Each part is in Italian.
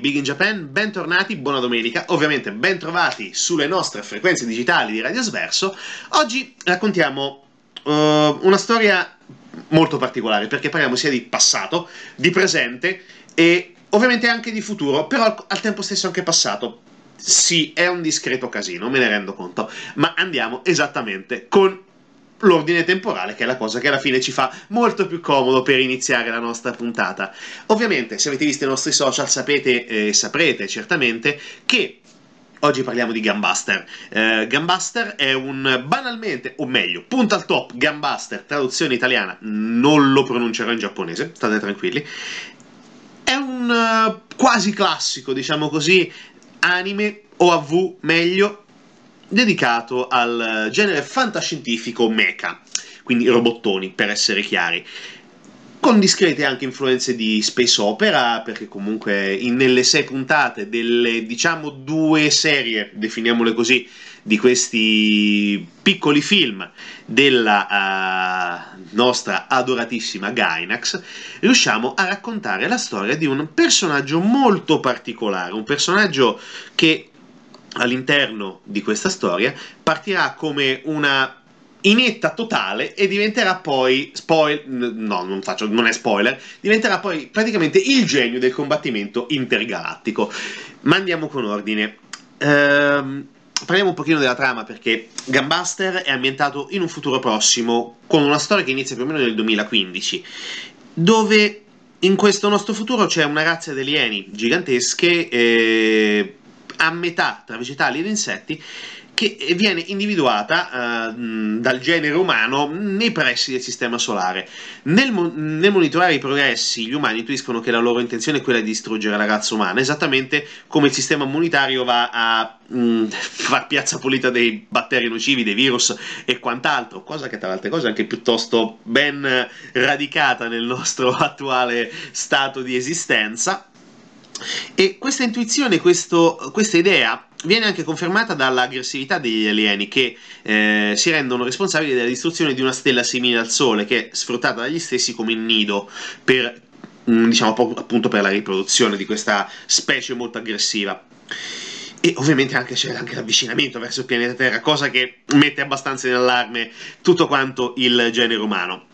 Big in Japan, bentornati, buona domenica, ovviamente bentrovati sulle nostre frequenze digitali di Radio Sverso. Oggi raccontiamo eh, una storia molto particolare perché parliamo sia di passato, di presente e ovviamente anche di futuro, però al, al tempo stesso anche passato. Sì, è un discreto casino, me ne rendo conto, ma andiamo esattamente con l'ordine temporale, che è la cosa che alla fine ci fa molto più comodo per iniziare la nostra puntata. Ovviamente, se avete visto i nostri social, sapete e eh, saprete certamente che oggi parliamo di Gunbuster. Eh, Gunbuster è un banalmente, o meglio, punta al top Gunbuster, traduzione italiana, non lo pronuncerò in giapponese, state tranquilli. È un eh, quasi classico, diciamo così, anime o AV meglio dedicato al genere fantascientifico mecha, quindi robottoni per essere chiari, con discrete anche influenze di space opera, perché comunque in, nelle sei puntate delle diciamo due serie, definiamole così, di questi piccoli film della uh, nostra adoratissima Gainax, riusciamo a raccontare la storia di un personaggio molto particolare, un personaggio che all'interno di questa storia partirà come una inetta totale e diventerà poi spoiler no non faccio non è spoiler diventerà poi praticamente il genio del combattimento intergalattico. Ma andiamo con ordine. Ehm, parliamo un pochino della trama perché Gunbuster è ambientato in un futuro prossimo con una storia che inizia più o meno nel 2015 dove in questo nostro futuro c'è una razza di alieni gigantesche eh, a metà tra vegetali ed insetti che viene individuata uh, dal genere umano nei pressi del sistema solare. Nel, mo- nel, monitorare i progressi, gli umani intuiscono che la loro intenzione è quella di distruggere la razza umana, esattamente come il sistema immunitario va a mh, far piazza pulita dei batteri nocivi, dei virus e quant'altro, cosa che tra le altre cose è anche piuttosto ben radicata nel nostro attuale stato di esistenza. E questa intuizione, questo, questa idea viene anche confermata dall'aggressività degli alieni che eh, si rendono responsabili della distruzione di una stella simile al Sole che è sfruttata dagli stessi come nido per, diciamo, appunto per la riproduzione di questa specie molto aggressiva. E ovviamente anche c'è anche l'avvicinamento verso il pianeta Terra, cosa che mette abbastanza in allarme tutto quanto il genere umano.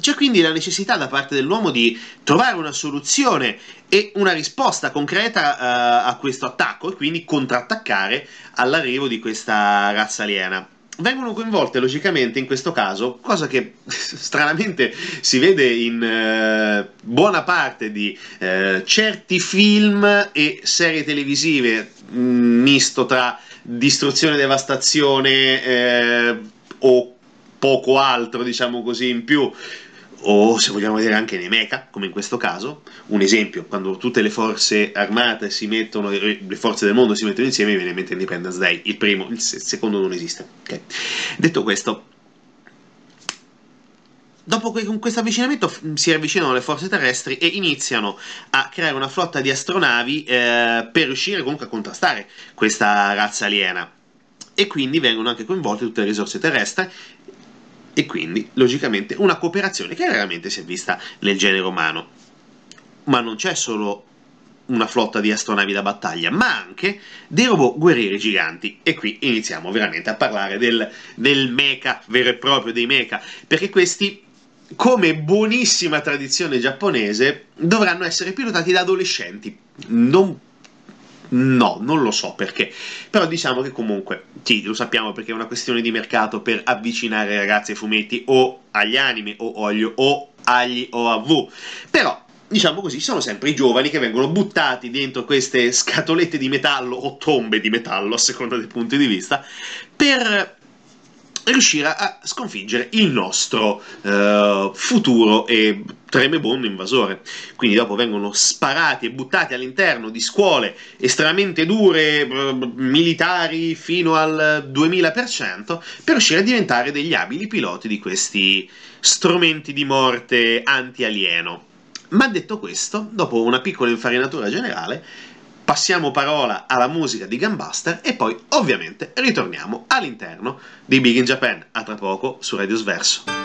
C'è quindi la necessità da parte dell'uomo di trovare una soluzione e una risposta concreta uh, a questo attacco e quindi contrattaccare all'arrivo di questa razza aliena. Vengono coinvolte logicamente in questo caso, cosa che stranamente si vede in uh, buona parte di uh, certi film e serie televisive, mh, misto tra distruzione e devastazione o poco altro, diciamo così, in più o se vogliamo vedere anche nei mecha, come in questo caso. Un esempio, quando tutte le forze armate si mettono, le forze del mondo si mettono insieme, viene in mente Independence Day. Il primo, il secondo non esiste. Okay. Detto questo, dopo che con questo avvicinamento si avvicinano le forze terrestri e iniziano a creare una flotta di astronavi eh, per riuscire comunque a contrastare questa razza aliena. E quindi vengono anche coinvolte tutte le risorse terrestri e quindi logicamente una cooperazione che raramente si è vista nel genere umano. Ma non c'è solo una flotta di astronavi da battaglia, ma anche dei robot guerrieri giganti. E qui iniziamo veramente a parlare del, del mecha vero e proprio, dei mecha, perché questi, come buonissima tradizione giapponese, dovranno essere pilotati da adolescenti, non No, non lo so perché. Però diciamo che comunque, sì, lo sappiamo perché è una questione di mercato per avvicinare i ragazzi ai fumetti o agli anime o, agli, o agli OAV. Però, diciamo così, sono sempre i giovani che vengono buttati dentro queste scatolette di metallo o tombe di metallo, a seconda dei punti di vista, per riuscire a sconfiggere il nostro eh, futuro e tremebondo invasore. Quindi dopo vengono sparati e buttati all'interno di scuole estremamente dure, eh, militari fino al 2000%, per riuscire a diventare degli abili piloti di questi strumenti di morte anti-alieno. Ma detto questo, dopo una piccola infarinatura generale, passiamo parola alla musica di Gunbuster e poi ovviamente ritorniamo all'interno di Big in Japan. A tra poco su Radio Sverso.「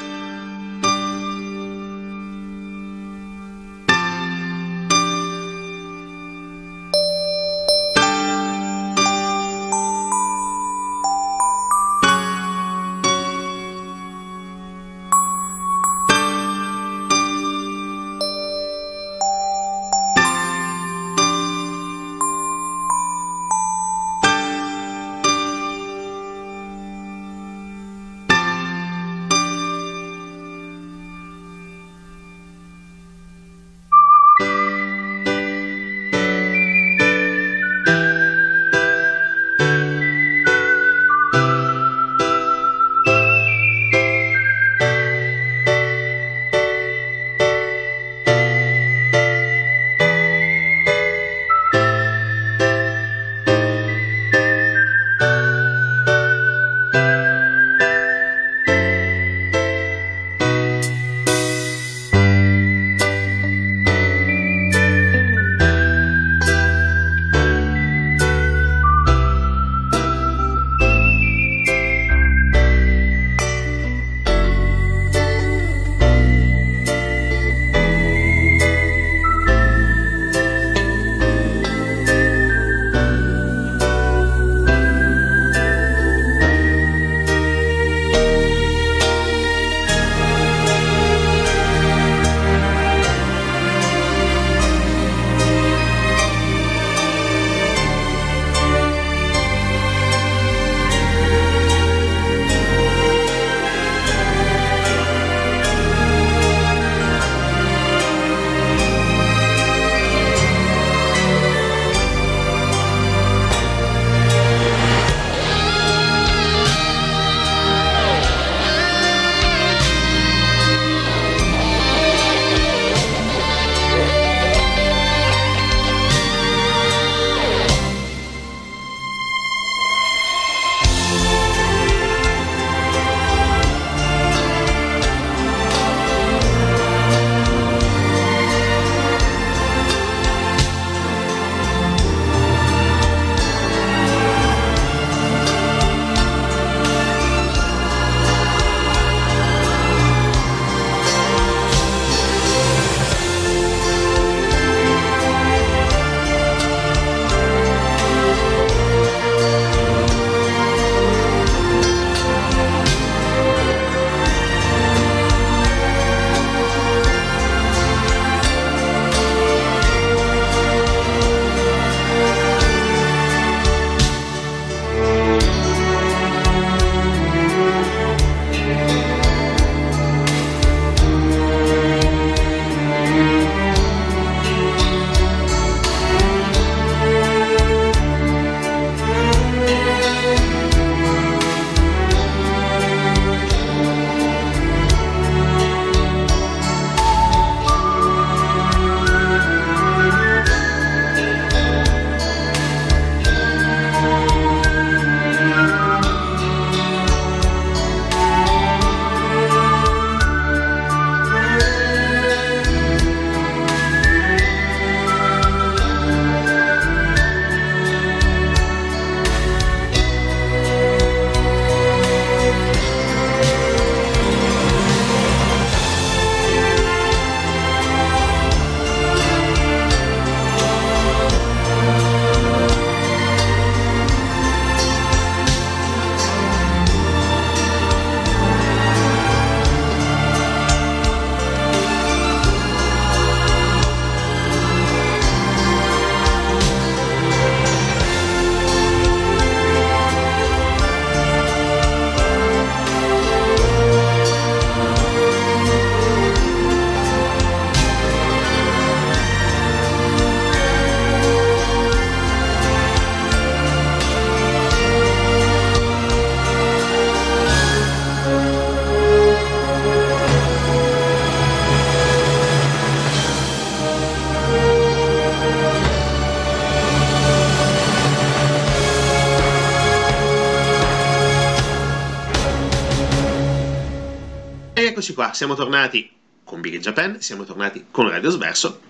eccoci qua, siamo tornati con Big Japan, siamo tornati con Radio Sverso.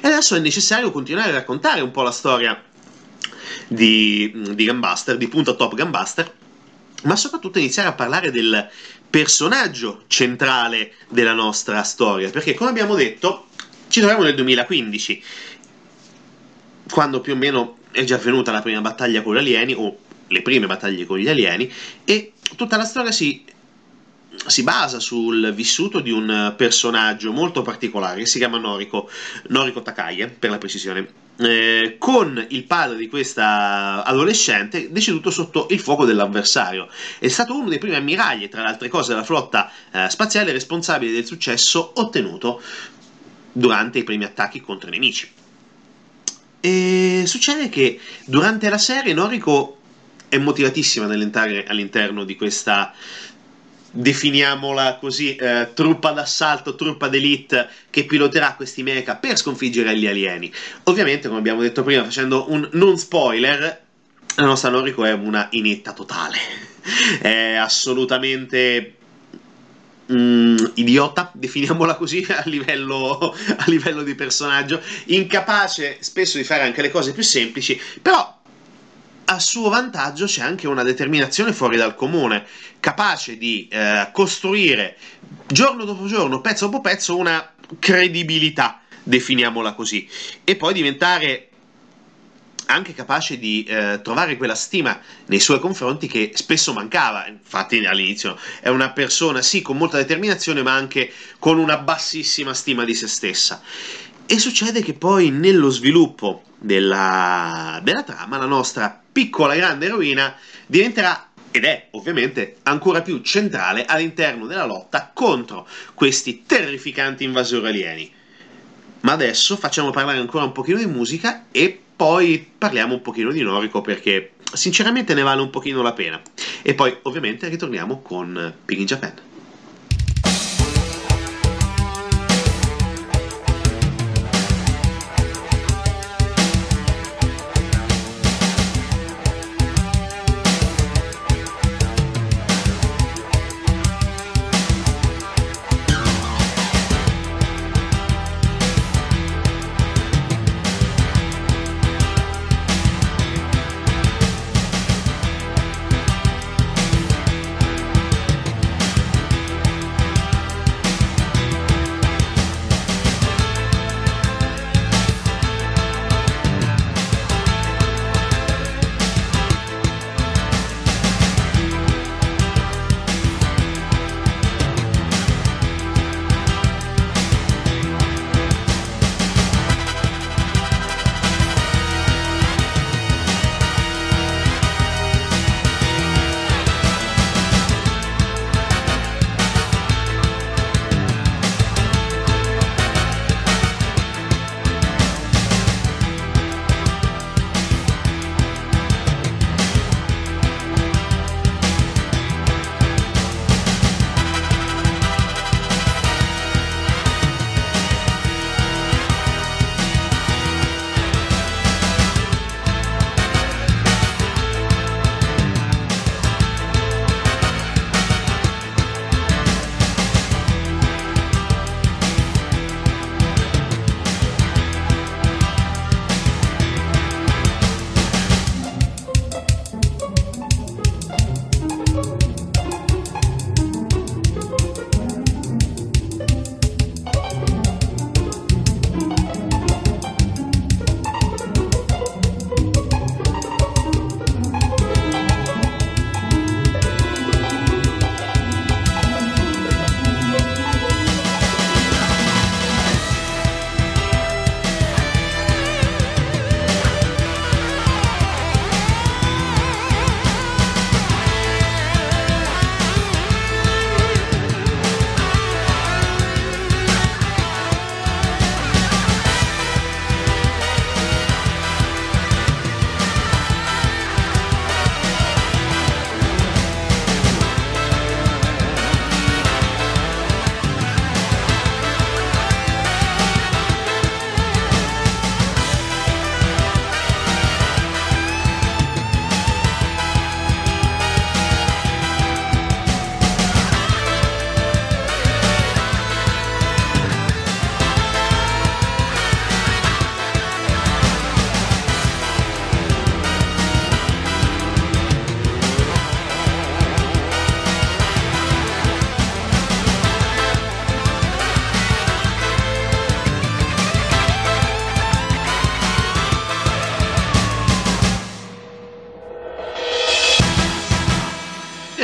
E adesso è necessario continuare a raccontare un po' la storia di, di Gunbuster, di Punta Top Gunbuster, ma soprattutto iniziare a parlare del personaggio centrale della nostra storia, perché come abbiamo detto ci troviamo nel 2015, quando più o meno è già avvenuta la prima battaglia con gli alieni, o le prime battaglie con gli alieni, e tutta la storia si si basa sul vissuto di un personaggio molto particolare che si chiama Noriko, Noriko Takaya per la precisione, eh, con il padre di questa adolescente deceduto sotto il fuoco dell'avversario. È stato uno dei primi ammiragli, tra le altre cose, della flotta eh, spaziale responsabile del successo ottenuto durante i primi attacchi contro i nemici. E succede che durante la serie Noriko è motivatissima nell'entrare all'interno di questa definiamola così, eh, truppa d'assalto, truppa d'elite che piloterà questi mecha per sconfiggere gli alieni. Ovviamente, come abbiamo detto prima, facendo un non spoiler, la nostra Noriko è una inetta totale. È assolutamente mm, idiota, definiamola così, a livello, a livello di personaggio, incapace spesso di fare anche le cose più semplici, però a suo vantaggio c'è anche una determinazione fuori dal comune, capace di eh, costruire giorno dopo giorno, pezzo dopo pezzo, una credibilità, definiamola così, e poi diventare anche capace di eh, trovare quella stima nei suoi confronti che spesso mancava. Infatti, all'inizio è una persona, sì, con molta determinazione, ma anche con una bassissima stima di se stessa. E succede che poi nello sviluppo della, della trama la nostra piccola grande eroina diventerà ed è ovviamente ancora più centrale all'interno della lotta contro questi terrificanti invasori alieni. Ma adesso facciamo parlare ancora un pochino di musica e poi parliamo un pochino di Noriko perché sinceramente ne vale un pochino la pena. E poi ovviamente ritorniamo con Pig in Japan.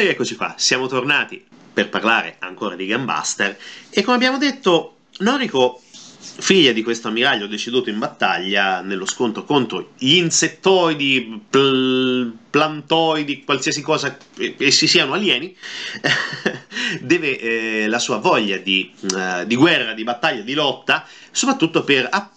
Eccoci qua, siamo tornati per parlare ancora di Gambuster e come abbiamo detto, Noriko, figlia di questo ammiraglio deceduto in battaglia nello scontro contro gli insettoidi, pl- plantoidi, qualsiasi cosa essi siano alieni, deve eh, la sua voglia di, uh, di, guerra, di battaglia, di lotta, soprattutto per app-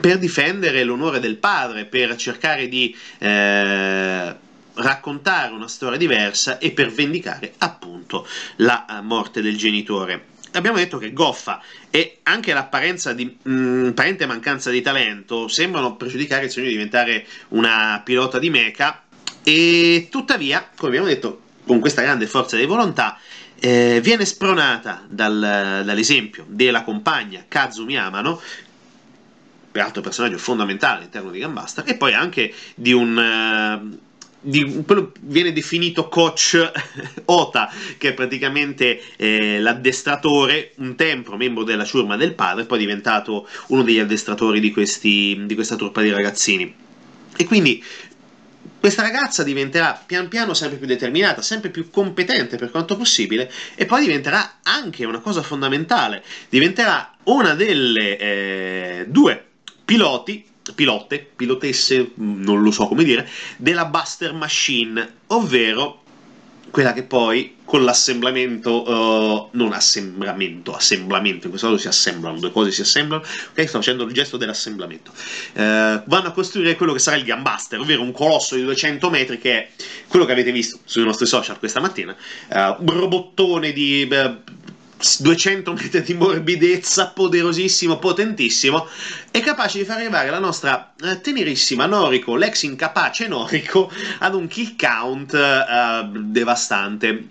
per difendere l'onore del padre, per cercare di eh, raccontare una storia diversa e per vendicare appunto la eh, morte del genitore. Abbiamo detto che Goffa e anche l'apparenza di mh, apparente mancanza di talento sembrano pregiudicare il sogno di diventare una pilota di mecha e tuttavia, come abbiamo detto, con questa grande forza di volontà eh, viene spronata dal, dall'esempio della compagna Kazumi Amano peraltro personaggio fondamentale all'interno di Gambasta, e poi anche di un... Uh, di viene definito coach Ota, che è praticamente eh, l'addestratore, un tempo membro della ciurma del padre, poi diventato uno degli addestratori di, questi, di questa truppa di ragazzini. E quindi questa ragazza diventerà pian piano sempre più determinata, sempre più competente per quanto possibile, e poi diventerà anche una cosa fondamentale, diventerà una delle eh, due piloti pilote, pilotesse, non lo so come dire, della Buster Machine, ovvero quella che poi con l'assemblamento, uh, non assemblamento, assemblamento, in questo caso si assemblano, due cose si assemblano, ok, sto facendo il gesto dell'assemblamento, uh, vanno a costruire quello che sarà il Gambuster, ovvero un colosso di 200 metri che è quello che avete visto sui nostri social questa mattina, uh, un robottone di 200 metri di morbidezza, poderosissimo, potentissimo, è capace di far arrivare la nostra eh, tenerissima Noriko, l'ex incapace Noriko, ad un kill count eh, devastante.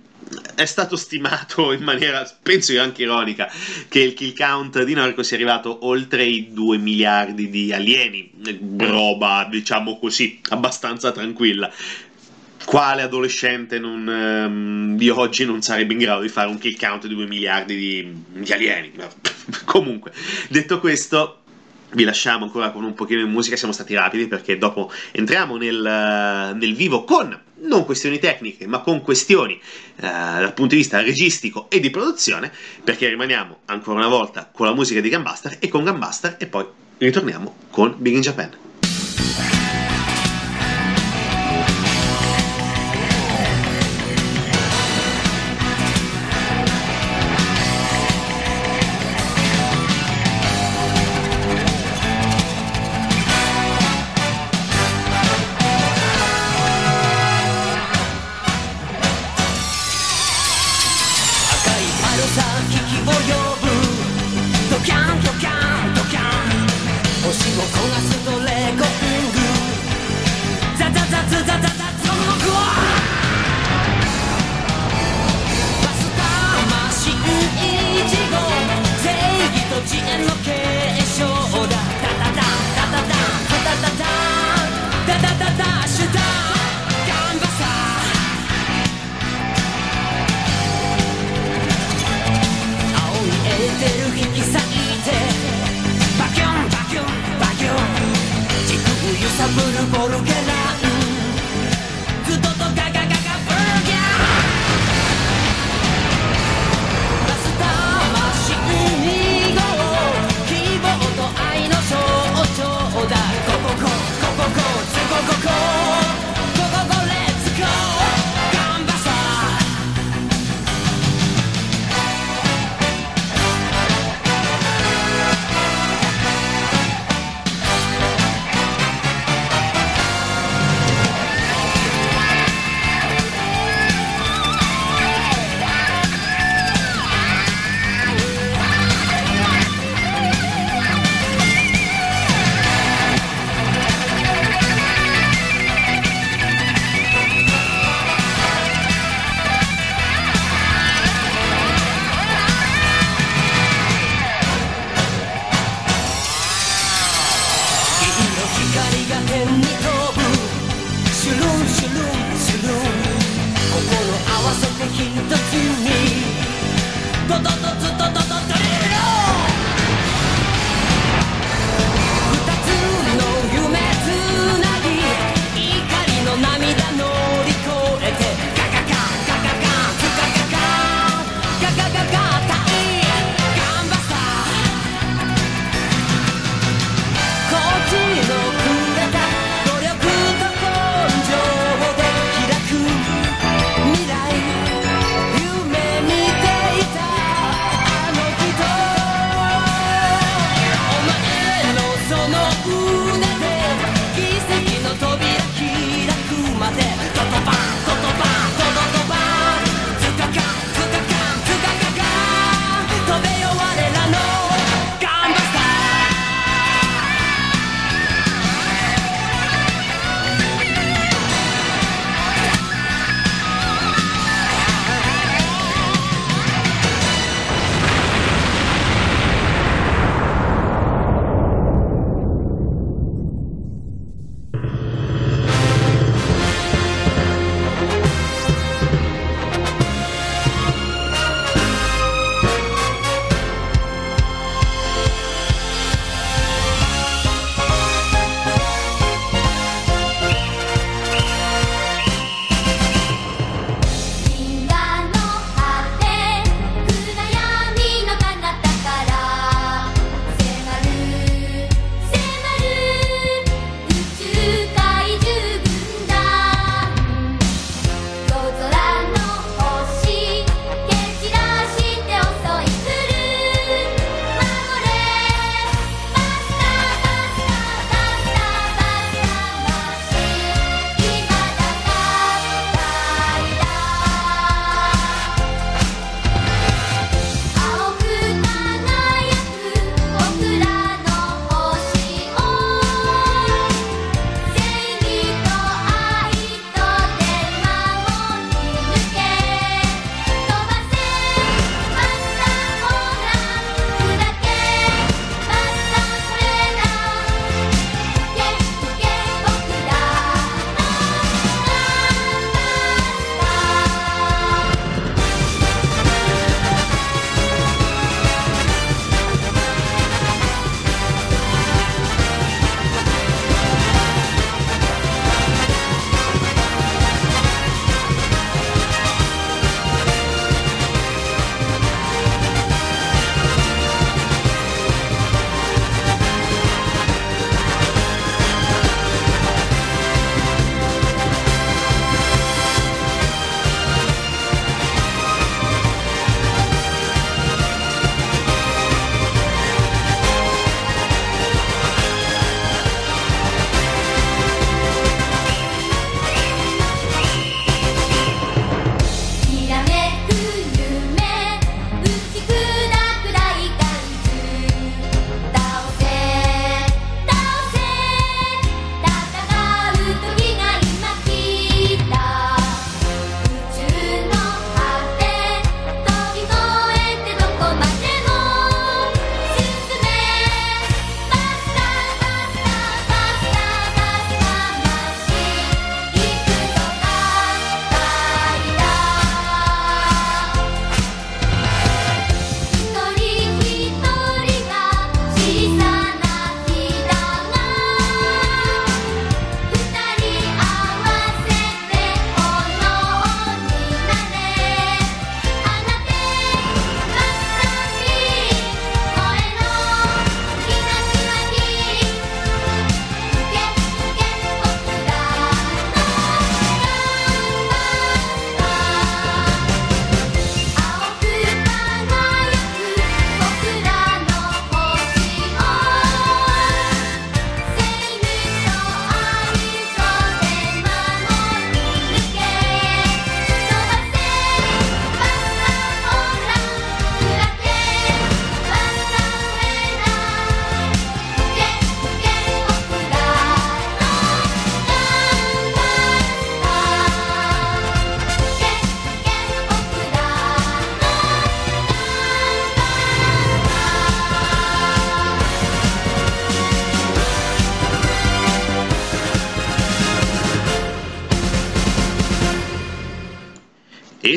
È stato stimato in maniera, penso io anche ironica, che il kill count di Noriko sia arrivato oltre i 2 miliardi di alieni, roba, diciamo così, abbastanza tranquilla quale adolescente non, ehm, di oggi non sarebbe in grado di fare un kill count di 2 miliardi di, di alieni? Comunque, detto questo, vi lasciamo ancora con un pochino di musica, siamo stati rapidi perché dopo entriamo nel, nel vivo con non questioni tecniche, ma con questioni eh, dal punto di vista registico e di produzione, perché rimaniamo ancora una volta con la musica di Gambuster e con Gambuster e poi ritorniamo con Big in Japan.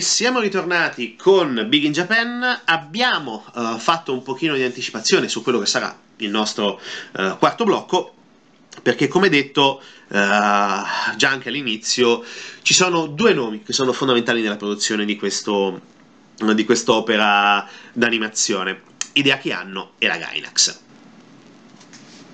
Siamo ritornati con Big in Japan, abbiamo uh, fatto un pochino di anticipazione su quello che sarà il nostro uh, quarto blocco, perché come detto uh, già anche all'inizio ci sono due nomi che sono fondamentali nella produzione di, questo, di quest'opera d'animazione, Hideaki Anno e la Gainax.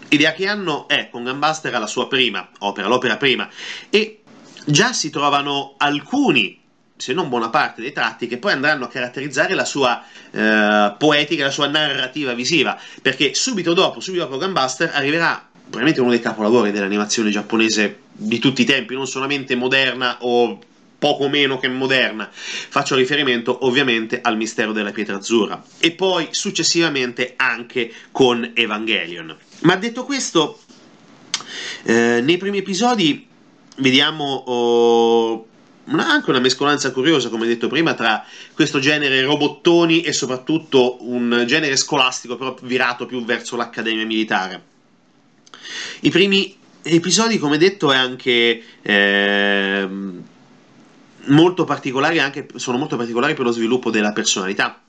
Hideaki Anno è con Gunbuster alla sua prima opera, l'opera prima, e già si trovano alcuni se non buona parte dei tratti che poi andranno a caratterizzare la sua eh, poetica, la sua narrativa visiva, perché subito dopo, subito dopo Gunbuster arriverà probabilmente uno dei capolavori dell'animazione giapponese di tutti i tempi, non solamente moderna o poco meno che moderna. Faccio riferimento ovviamente al mistero della pietra azzurra e poi successivamente anche con Evangelion. Ma detto questo, eh, nei primi episodi vediamo oh, una, anche una mescolanza curiosa, come detto prima, tra questo genere robottoni e soprattutto un genere scolastico, però virato più verso l'accademia militare. I primi episodi, come detto, è anche eh, molto particolari, anche, sono molto particolari per lo sviluppo della personalità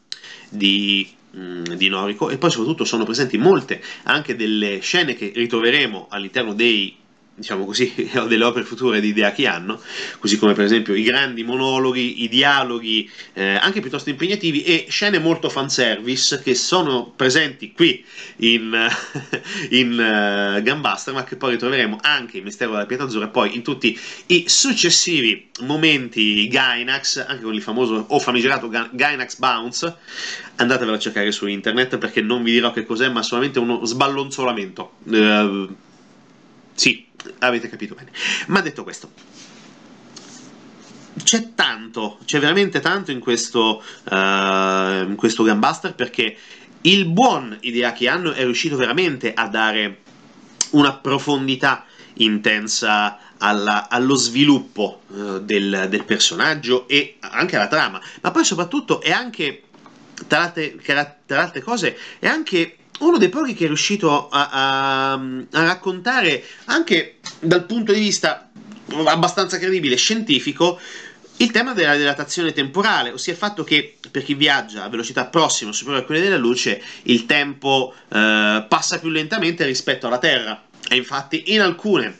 di, mm, di Noriko e poi soprattutto sono presenti molte anche delle scene che ritroveremo all'interno dei diciamo così, delle opere future di Hideaki Anno, così come per esempio i grandi monologhi, i dialoghi, eh, anche piuttosto impegnativi, e scene molto fanservice che sono presenti qui in, in uh, Gunbuster, ma che poi ritroveremo anche in Mistero della Pietra Azzurra e poi in tutti i successivi momenti Gainax, anche con il famoso o famigerato Gainax Bounce, andatevelo a cercare su internet perché non vi dirò che cos'è, ma solamente uno sballonzolamento. Uh, sì, avete capito bene. Ma detto questo, c'è tanto, c'è veramente tanto in questo, uh, in questo Gunbuster perché il buon Hideaki Anno è riuscito veramente a dare una profondità intensa alla, allo sviluppo uh, del, del, personaggio e anche alla trama, ma poi soprattutto è anche, tra tra altre cose, è anche uno dei pochi che è riuscito a, a, a raccontare anche dal punto di vista abbastanza credibile, scientifico, il tema della dilatazione temporale, ossia il fatto che per chi viaggia a velocità prossima superiore a quella della luce, il tempo eh, passa più lentamente rispetto alla Terra. E infatti in alcune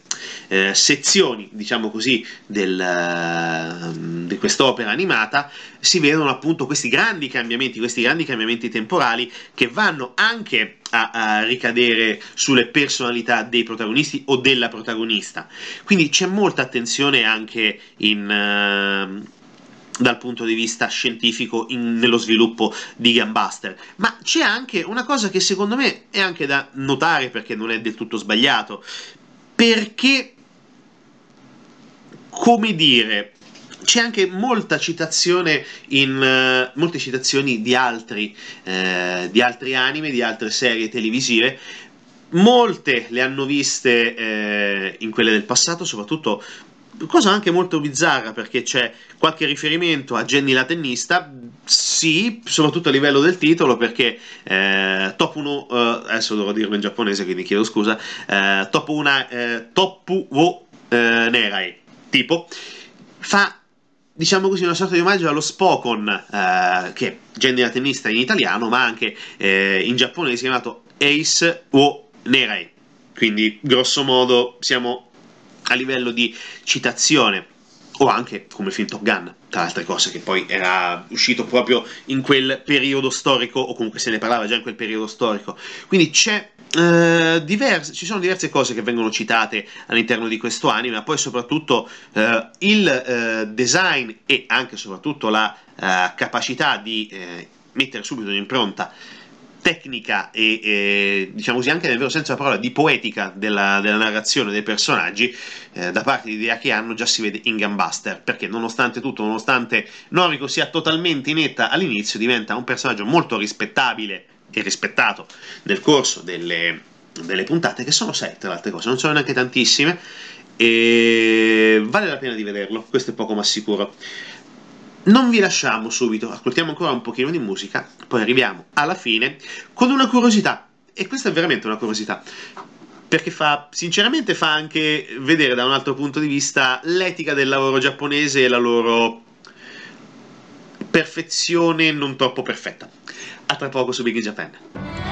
eh, sezioni, diciamo così, del, uh, di quest'opera animata si vedono appunto questi grandi cambiamenti, questi grandi cambiamenti temporali che vanno anche a, a ricadere sulle personalità dei protagonisti o della protagonista. Quindi c'è molta attenzione anche in... Uh, dal punto di vista scientifico in, nello sviluppo di Gunbuster. Ma c'è anche una cosa che secondo me è anche da notare perché non è del tutto sbagliato, perché, come dire, c'è anche molta citazione in uh, molte citazioni di altri, uh, di altri anime, di altre serie televisive. Molte le hanno viste uh, in quelle del passato, soprattutto cosa anche molto bizzarra perché c'è qualche riferimento a Jenny la tennista, sì, soprattutto a livello del titolo perché eh, Topu eh, adesso dovrò dirlo in giapponese quindi chiedo scusa, eh, Topu una eh, Topu wo eh, Nerai, tipo, fa diciamo così, una sorta di omaggio allo Spokon, eh, che è la tennista in italiano, ma anche eh, in giapponese chiamato Ace wo Nerai. Quindi, grosso modo, siamo a livello di citazione o anche come film Top Gun, tra altre cose, che poi era uscito proprio in quel periodo storico, o comunque se ne parlava già in quel periodo storico. Quindi c'è Uh, diverse, ci sono diverse cose che vengono citate all'interno di questo anime, ma poi soprattutto uh, il uh, design e anche soprattutto la capacità di mettere subito un'impronta tecnica e, e, diciamo così anche nel vero senso della parola di poetica della, della narrazione dei personaggi eh, da parte di che hanno già si vede in Gunbuster perché nonostante tutto nonostante Noriko sia totalmente inetta all'inizio diventa un personaggio molto rispettabile e rispettato nel corso delle, delle puntate che sono sei tra le altre cose non sono neanche tantissime e vale la pena di vederlo questo è poco ma sicuro non vi lasciamo subito, ascoltiamo ancora un pochino di musica, poi arriviamo alla fine con una curiosità, e questa è veramente una curiosità, perché fa, sinceramente fa anche vedere da un altro punto di vista l'etica del lavoro giapponese e la loro perfezione non troppo perfetta. A tra poco su Big in Japan.